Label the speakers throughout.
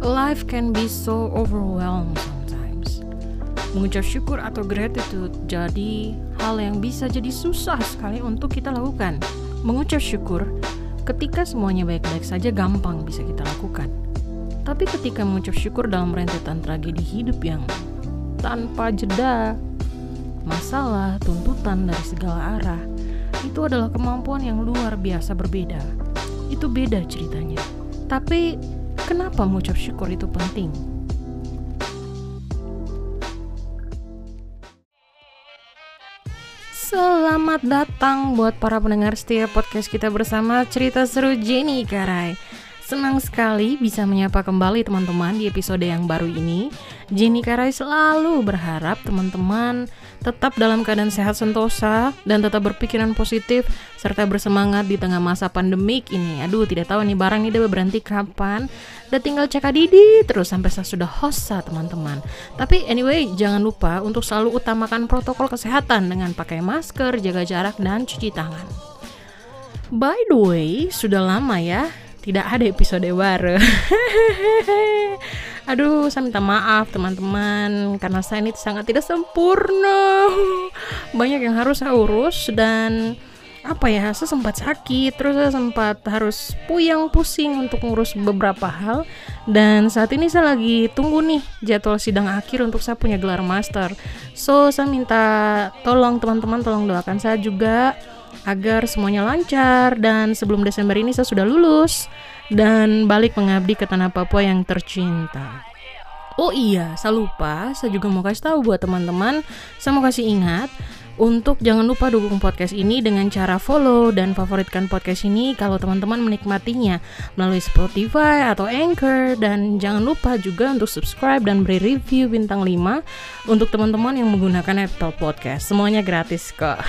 Speaker 1: life can be so overwhelmed sometimes. Mengucap syukur atau gratitude jadi hal yang bisa jadi susah sekali untuk kita lakukan. Mengucap syukur ketika semuanya baik-baik saja gampang bisa kita lakukan. Tapi ketika mengucap syukur dalam rentetan tragedi hidup yang tanpa jeda, masalah, tuntutan dari segala arah, itu adalah kemampuan yang luar biasa berbeda. Itu beda ceritanya. Tapi kenapa mengucap syukur itu penting? Selamat datang buat para pendengar setia podcast kita bersama cerita seru Jenny Karai. Senang sekali bisa menyapa kembali teman-teman di episode yang baru ini. Jenny Karai selalu berharap teman-teman tetap dalam keadaan sehat sentosa dan tetap berpikiran positif serta bersemangat di tengah masa pandemik ini. Aduh, tidak tahu nih barang ini udah berhenti kapan. Udah tinggal cek adidi terus sampai saya sudah hosa teman-teman. Tapi anyway, jangan lupa untuk selalu utamakan protokol kesehatan dengan pakai masker, jaga jarak dan cuci tangan. By the way, sudah lama ya tidak ada episode baru. Aduh, saya minta maaf teman-teman karena saya ini sangat tidak sempurna. Banyak yang harus saya urus dan apa ya, saya sempat sakit, terus saya sempat harus puyang pusing untuk ngurus beberapa hal dan saat ini saya lagi tunggu nih jadwal sidang akhir untuk saya punya gelar master. So, saya minta tolong teman-teman tolong doakan saya juga agar semuanya lancar. Dan sebelum Desember ini saya sudah lulus dan balik mengabdi ke tanah Papua yang tercinta. Oh iya, saya lupa, saya juga mau kasih tahu buat teman-teman, saya mau kasih ingat untuk jangan lupa dukung podcast ini dengan cara follow dan favoritkan podcast ini kalau teman-teman menikmatinya melalui Spotify atau Anchor dan jangan lupa juga untuk subscribe dan beri review bintang 5 untuk teman-teman yang menggunakan Apple Podcast. Semuanya gratis kok.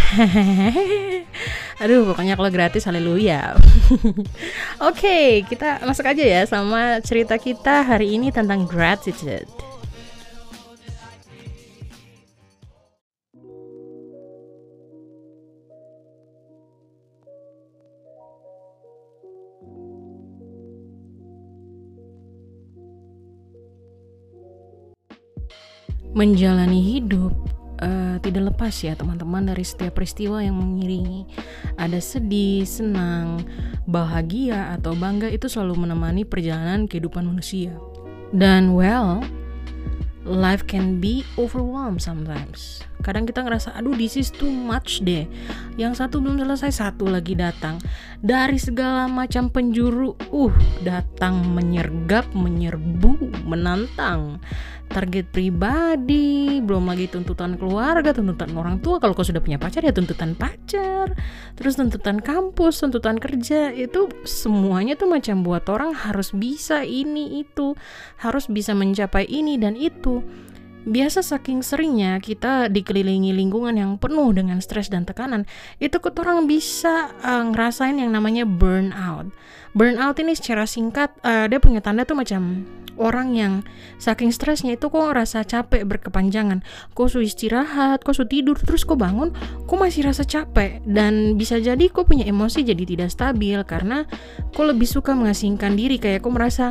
Speaker 1: Aduh, pokoknya kalau gratis haleluya. Oke, okay, kita masuk aja ya sama cerita kita hari ini tentang gratitude. Menjalani hidup uh, tidak lepas ya teman-teman dari setiap peristiwa yang mengiringi. Ada sedih, senang, bahagia atau bangga itu selalu menemani perjalanan kehidupan manusia. Dan well, life can be overwhelmed sometimes. Kadang kita ngerasa, aduh this is too much deh. Yang satu belum selesai, satu lagi datang. Dari segala macam penjuru, uh, datang menyergap, menyerbu, menantang target pribadi, belum lagi tuntutan keluarga, tuntutan orang tua. Kalau kau sudah punya pacar ya tuntutan pacar, terus tuntutan kampus, tuntutan kerja itu semuanya tuh macam buat orang harus bisa ini itu, harus bisa mencapai ini dan itu. Biasa saking seringnya kita dikelilingi lingkungan yang penuh dengan stres dan tekanan, itu kok orang bisa uh, ngerasain yang namanya burnout. Burnout ini secara singkat uh, dia punya tanda tuh macam orang yang saking stresnya itu kok ngerasa capek berkepanjangan. Kok su istirahat kok su tidur terus kok bangun kok masih rasa capek. Dan bisa jadi kok punya emosi jadi tidak stabil karena kok lebih suka mengasingkan diri. Kayak kok merasa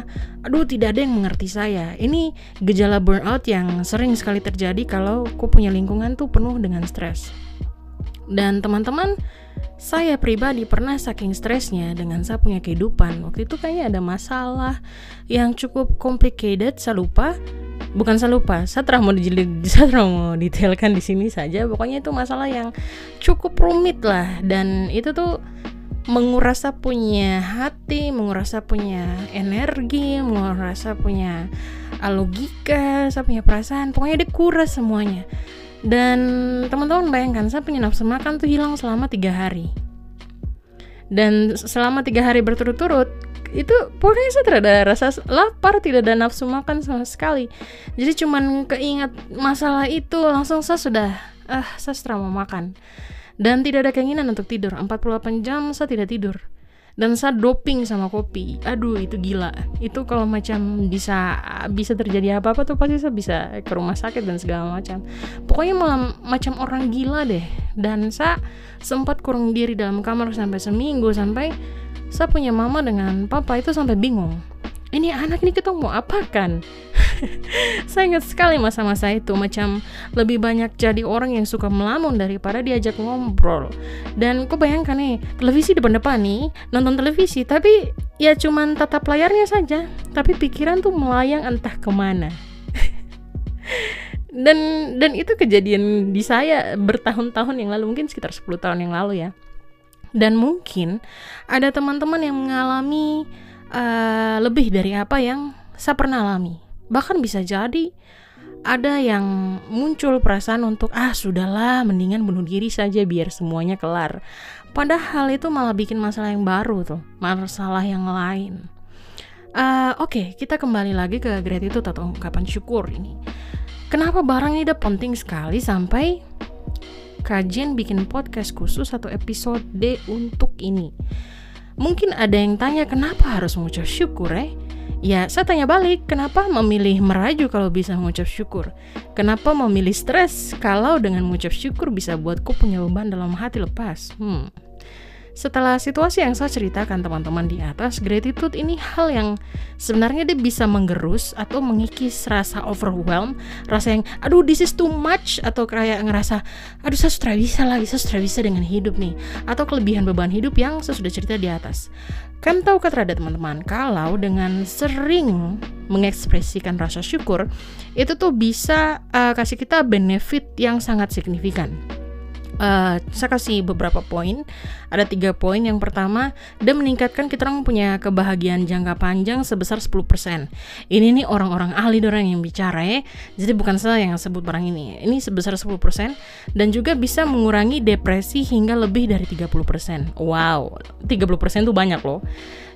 Speaker 1: aduh tidak ada yang mengerti saya. Ini gejala burnout yang sering sekali terjadi kalau kok punya lingkungan tuh penuh dengan stres. Dan teman-teman saya pribadi pernah saking stresnya dengan saya punya kehidupan. Waktu itu kayaknya ada masalah yang cukup complicated, saya lupa. Bukan saya lupa, saya terang mau dijilid, saya terang mau detailkan di sini saja. Pokoknya itu masalah yang cukup rumit lah dan itu tuh menguras punya hati, menguras punya energi, menguras punya logika, saya punya perasaan. Pokoknya dikuras semuanya dan teman-teman bayangkan saya punya nafsu makan tuh hilang selama tiga hari. Dan selama tiga hari berturut-turut itu pokoknya saya tidak ada rasa lapar tidak ada nafsu makan sama sekali. Jadi cuman keingat masalah itu langsung saya sudah ah saya mau makan. Dan tidak ada keinginan untuk tidur. 48 jam saya tidak tidur dan saat doping sama kopi aduh itu gila. Itu kalau macam bisa bisa terjadi apa apa tuh pasti saya bisa ke rumah sakit dan segala macam. Pokoknya malam macam orang gila deh. Dan saya sempat kurang diri dalam kamar sampai seminggu sampai saya punya mama dengan papa itu sampai bingung. Ini anak ini kita mau apakan saya ingat sekali masa-masa itu macam lebih banyak jadi orang yang suka melamun daripada diajak ngobrol. Dan kok bayangkan nih televisi depan-depan nih nonton televisi tapi ya cuman tatap layarnya saja. Tapi pikiran tuh melayang entah ke mana. Dan dan itu kejadian di saya bertahun-tahun yang lalu mungkin sekitar 10 tahun yang lalu ya. Dan mungkin ada teman-teman yang mengalami uh, lebih dari apa yang saya pernah alami bahkan bisa jadi ada yang muncul perasaan untuk ah sudahlah mendingan bunuh diri saja biar semuanya kelar. Padahal itu malah bikin masalah yang baru tuh masalah yang lain. Uh, oke okay, kita kembali lagi ke gratitude atau ungkapan syukur ini. Kenapa barang ini udah penting sekali sampai kajian bikin podcast khusus satu episode untuk ini? Mungkin ada yang tanya kenapa harus mengucap syukur eh Ya, saya tanya balik, kenapa memilih meraju kalau bisa mengucap syukur? Kenapa memilih stres kalau dengan mengucap syukur bisa buat kau punya beban dalam hati lepas? Hmm. Setelah situasi yang saya ceritakan teman-teman di atas, gratitude ini hal yang sebenarnya dia bisa menggerus atau mengikis rasa overwhelm, rasa yang aduh this is too much atau kayak ngerasa aduh saya sudah bisa lagi, saya sudah bisa dengan hidup nih atau kelebihan beban hidup yang saya sudah cerita di atas. Kan tahu kata ada teman-teman, kalau dengan sering mengekspresikan rasa syukur, itu tuh bisa uh, kasih kita benefit yang sangat signifikan uh, saya kasih beberapa poin. Ada tiga poin. Yang pertama, dia meningkatkan kita orang punya kebahagiaan jangka panjang sebesar 10%. Ini nih orang-orang ahli orang yang bicara ya. Jadi bukan saya yang sebut barang ini. Ini sebesar 10% dan juga bisa mengurangi depresi hingga lebih dari 30%. Wow, 30% itu banyak loh.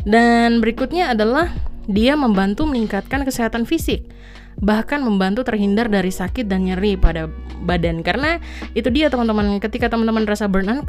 Speaker 1: Dan berikutnya adalah dia membantu meningkatkan kesehatan fisik bahkan membantu terhindar dari sakit dan nyeri pada badan. Karena itu dia teman-teman. Ketika teman-teman rasa burnout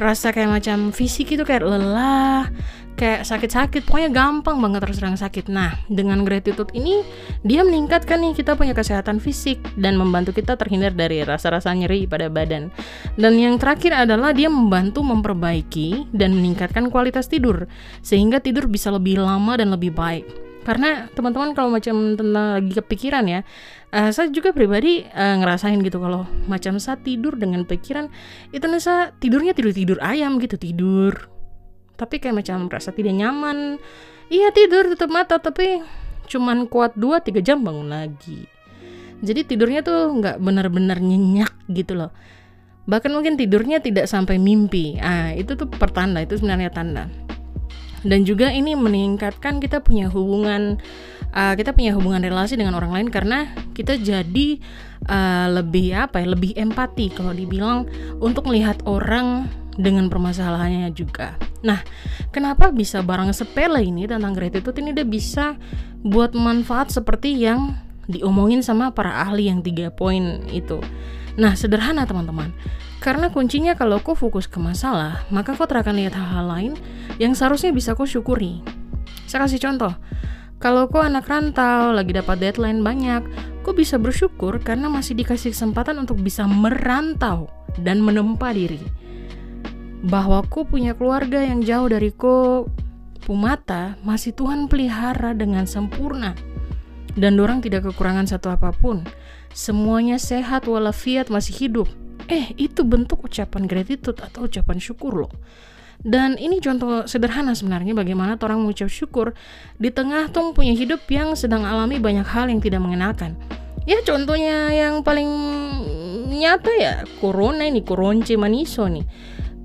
Speaker 1: rasa kayak macam fisik itu kayak lelah kayak sakit-sakit. Pokoknya gampang banget terserang sakit. Nah dengan gratitude ini dia meningkatkan nih kita punya kesehatan fisik dan membantu kita terhindar dari rasa-rasa nyeri pada badan. Dan yang terakhir adalah dia membantu memperbaiki dan meningkatkan kualitas tidur sehingga tidur bisa lebih lama dan lebih baik karena teman-teman kalau macam tentang lagi kepikiran ya uh, saya juga pribadi uh, ngerasain gitu kalau macam saat tidur dengan pikiran itu nasa tidurnya tidur tidur ayam gitu tidur. Tapi kayak macam merasa tidak nyaman. Iya tidur tutup mata tapi cuman kuat 2-3 jam bangun lagi. Jadi tidurnya tuh nggak benar-benar nyenyak gitu loh. Bahkan mungkin tidurnya tidak sampai mimpi. Ah itu tuh pertanda itu sebenarnya tanda dan juga ini meningkatkan kita punya hubungan uh, kita punya hubungan relasi dengan orang lain karena kita jadi uh, lebih apa ya lebih empati kalau dibilang untuk melihat orang dengan permasalahannya juga. Nah, kenapa bisa barang sepele ini tentang gratitude ini dia bisa buat manfaat seperti yang diomongin sama para ahli yang tiga poin itu. Nah, sederhana teman-teman. Karena kuncinya kalau kau fokus ke masalah, maka kau akan lihat hal-hal lain yang seharusnya bisa kau syukuri. Saya kasih contoh. Kalau kau anak rantau, lagi dapat deadline banyak, kau bisa bersyukur karena masih dikasih kesempatan untuk bisa merantau dan menempa diri. Bahwa kau punya keluarga yang jauh dari kau, Pumata masih Tuhan pelihara dengan sempurna. Dan orang tidak kekurangan satu apa pun. Semuanya sehat walafiat masih hidup Eh, itu bentuk ucapan gratitude atau ucapan syukur loh. Dan ini contoh sederhana sebenarnya bagaimana orang mengucap syukur di tengah tong punya hidup yang sedang alami banyak hal yang tidak mengenakan. Ya contohnya yang paling nyata ya corona ini, koronce maniso nih.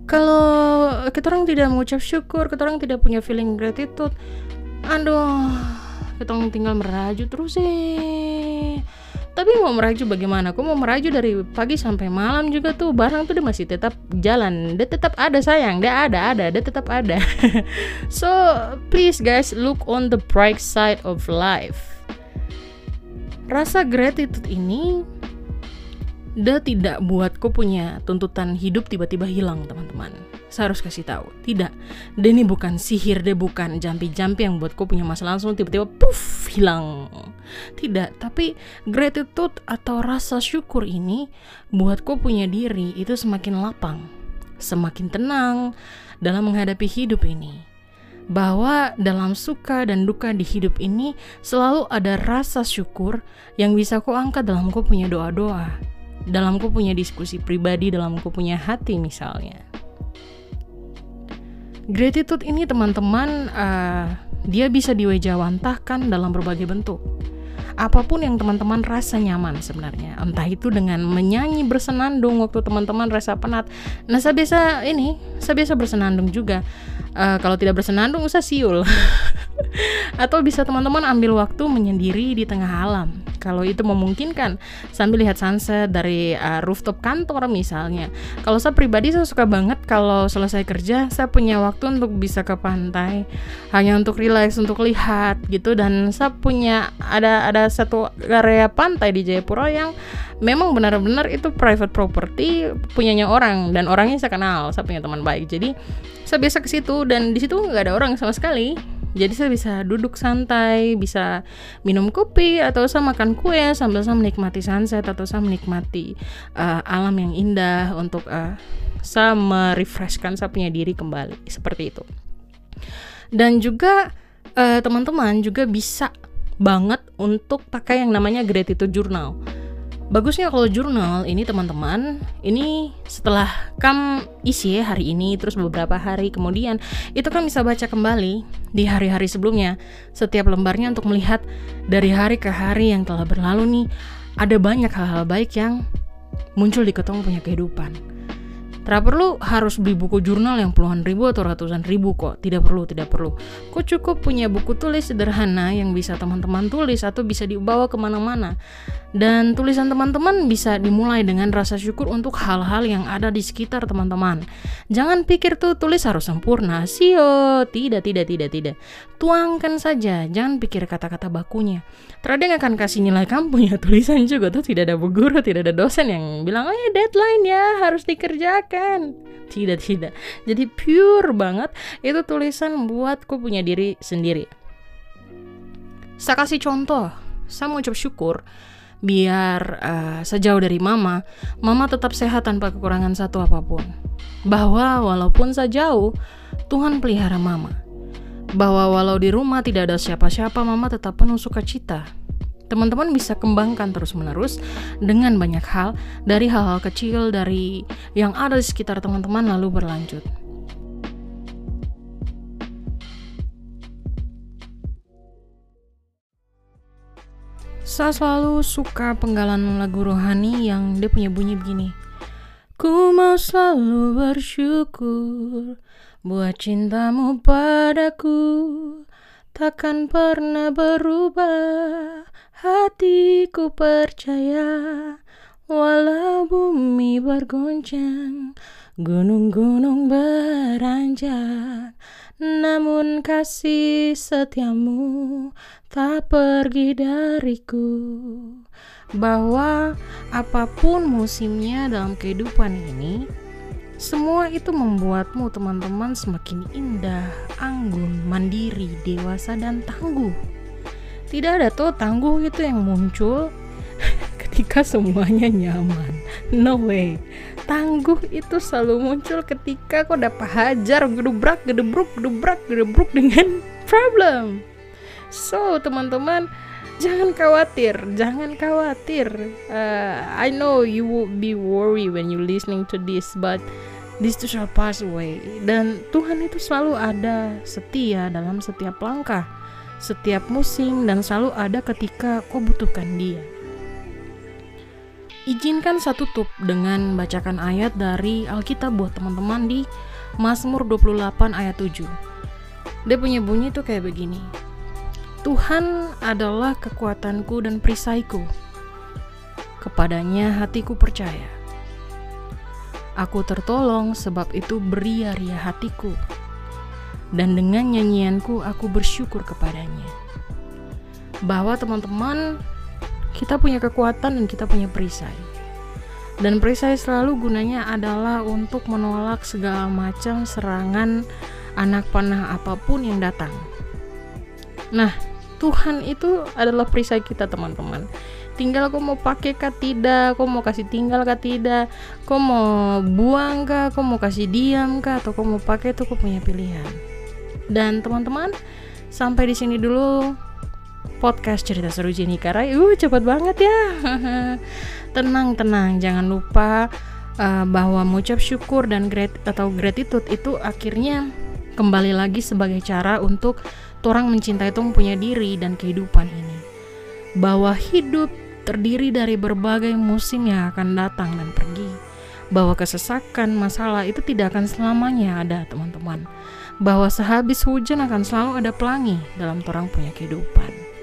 Speaker 1: Kalau kita orang tidak mengucap syukur, kita orang tidak punya feeling gratitude, aduh, kita orang tinggal meraju terus sih tapi mau meraju bagaimana? Aku mau meraju dari pagi sampai malam juga tuh. Barang tuh dia masih tetap jalan. Dia tetap ada sayang. Dia ada ada. Dia tetap ada. So please guys look on the bright side of life. Rasa gratitude ini dia tidak buatku punya tuntutan hidup tiba-tiba hilang teman-teman saya harus kasih tahu. Tidak. Dia ini bukan sihir dia bukan jampi-jampi yang buatku punya masalah langsung tiba-tiba puff hilang. Tidak. Tapi gratitude atau rasa syukur ini buatku punya diri itu semakin lapang semakin tenang dalam menghadapi hidup ini. Bahwa dalam suka dan duka di hidup ini selalu ada rasa syukur yang bisa kau angkat dalam kau punya doa-doa, dalam kau punya diskusi pribadi, dalam kau punya hati misalnya. Gratitude ini teman-teman uh, dia bisa diwejawantahkan dalam berbagai bentuk. Apa pun yang teman-teman rasa nyaman sebenarnya. Entah itu dengan menyanyi bersenandung waktu teman-teman rasa penat. Nah saya biasa ini saya biasa bersenandung juga. Uh, kalau tidak bersenandung usah siul. Atau bisa teman-teman ambil waktu menyendiri di tengah alam kalau itu memungkinkan sambil lihat sunset dari uh, rooftop kantor misalnya. Kalau saya pribadi saya suka banget kalau selesai kerja saya punya waktu untuk bisa ke pantai hanya untuk relax untuk lihat gitu. Dan saya punya ada ada satu area pantai di Jayapura yang memang benar-benar itu private property punyanya orang dan orangnya saya kenal saya punya teman baik. Jadi saya biasa ke situ dan di situ nggak ada orang sama sekali jadi saya bisa duduk santai, bisa minum kopi atau saya makan kue sambil saya menikmati sunset atau saya menikmati uh, alam yang indah untuk uh, saya merefreshkan saya punya diri kembali seperti itu. Dan juga uh, teman-teman juga bisa banget untuk pakai yang namanya gratitude journal. Bagusnya kalau jurnal ini teman-teman, ini setelah kam isi ya hari ini terus beberapa hari kemudian itu kan bisa baca kembali di hari-hari sebelumnya setiap lembarnya untuk melihat dari hari ke hari yang telah berlalu nih ada banyak hal-hal baik yang muncul di ketemu punya kehidupan. Tidak perlu harus beli buku jurnal yang puluhan ribu atau ratusan ribu kok. Tidak perlu, tidak perlu. Kok cukup punya buku tulis sederhana yang bisa teman-teman tulis atau bisa dibawa ke mana-mana. Dan tulisan teman-teman bisa dimulai dengan rasa syukur untuk hal-hal yang ada di sekitar teman-teman. Jangan pikir tuh tulis harus sempurna. Sio, tidak, tidak, tidak, tidak. Tuangkan saja, jangan pikir kata-kata bakunya. Trading akan kasih nilai kamu punya tulisan juga tuh tidak ada bu guru, tidak ada dosen yang bilang, oh ya deadline ya harus dikerjakan kan? Tidak tidak. Jadi pure banget. Itu tulisan buatku punya diri sendiri. Saya kasih contoh. Saya mau ucap syukur biar uh, sejauh dari mama mama tetap sehat tanpa kekurangan satu apa pun. Bahwa walaupun saya jauh Tuhan pelihara mama. Bahwa walau di rumah tidak ada siapa-siapa mama tetap penuh sukacita teman-teman bisa kembangkan terus-menerus dengan banyak hal dari hal-hal kecil dari yang ada di sekitar teman-teman lalu berlanjut. Saya selalu suka penggalan lagu rohani yang dia punya bunyi begini. Ku mau selalu bersyukur buat cintamu padaku takkan pernah berubah Hatiku percaya. Walau bumi bergoncang Gunung-gunung beranjak. Namun kasih setiamu Tak pergi dariku. Bahwa apa pun musimnya dalam kehidupan ini semua itu membuatmu teman-teman semakin indah, anggun, mandiri, dewasa, dan tangguh. Tidak ada tuh tangguh itu yang muncul ketika semuanya nyaman. No way. Tangguh itu selalu muncul ketika kau dapat hajar gedebrak gedebruk gedebrak gedebruk dengan problem. So teman-teman jangan khawatir jangan khawatir uh, I know you will be worried when you listening to this but this too shall pass away dan Tuhan itu selalu ada setia dalam setiap langkah setiap musim dan selalu ada ketika kau butuhkan dia. Izinkan satu tutup dengan bacakan ayat dari Alkitab buat teman-teman di Mazmur 28 ayat 7. Dia punya bunyi tuh kayak begini. Tuhan adalah kekuatanku dan perisaiku. Kepadanya hatiku percaya. Aku tertolong sebab itu beria-ria hatiku dan dengan nyanyianku aku bersyukur kepadanya. Bahwa teman-teman kita punya kekuatan dan kita punya perisai. Dan perisai selalu gunanya adalah untuk menolak segala macam serangan anak panah apa pun yang datang. Nah, Tuhan itu adalah perisai kita teman-teman tinggal kau mau pakai kah tidak kau mau kasih tinggal kah tidak kau mau buang kah kau mau kasih diam kah atau kau mau pakai itu kau punya pilihan Dan teman-teman, sampai di sini dulu podcast cerita seru Jenny Karai. Uh, cepat banget ya. tenang, tenang, jangan lupa uh, bahwa mengucap syukur dan grat atau gratitude itu akhirnya kembali lagi sebagai cara untuk orang mencintai itu punya diri dan kehidupan ini. Bahwa hidup terdiri dari berbagai musim yang akan datang dan pergi. Bahwa kesesakan masalah itu tidak akan selamanya ada, teman-teman. Bahwa sehabis hujan akan selalu ada pelangi dalam orang punya kehidupan.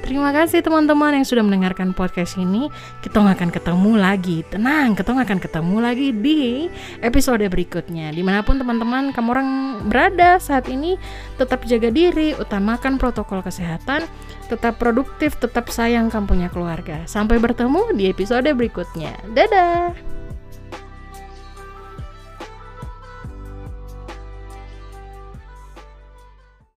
Speaker 1: Terima kasih teman-teman yang sudah mendengarkan podcast ini. Kita akan ketemu lagi. Tenang, kita akan ketemu lagi di episode berikutnya. Di mana pun teman-teman kamu orang berada saat ini, tetap jaga diri, utamakan protokol kesehatan, tetap produktif, tetap sayang kamu keluarga. Sampai bertemu di episode berikutnya. Dadah!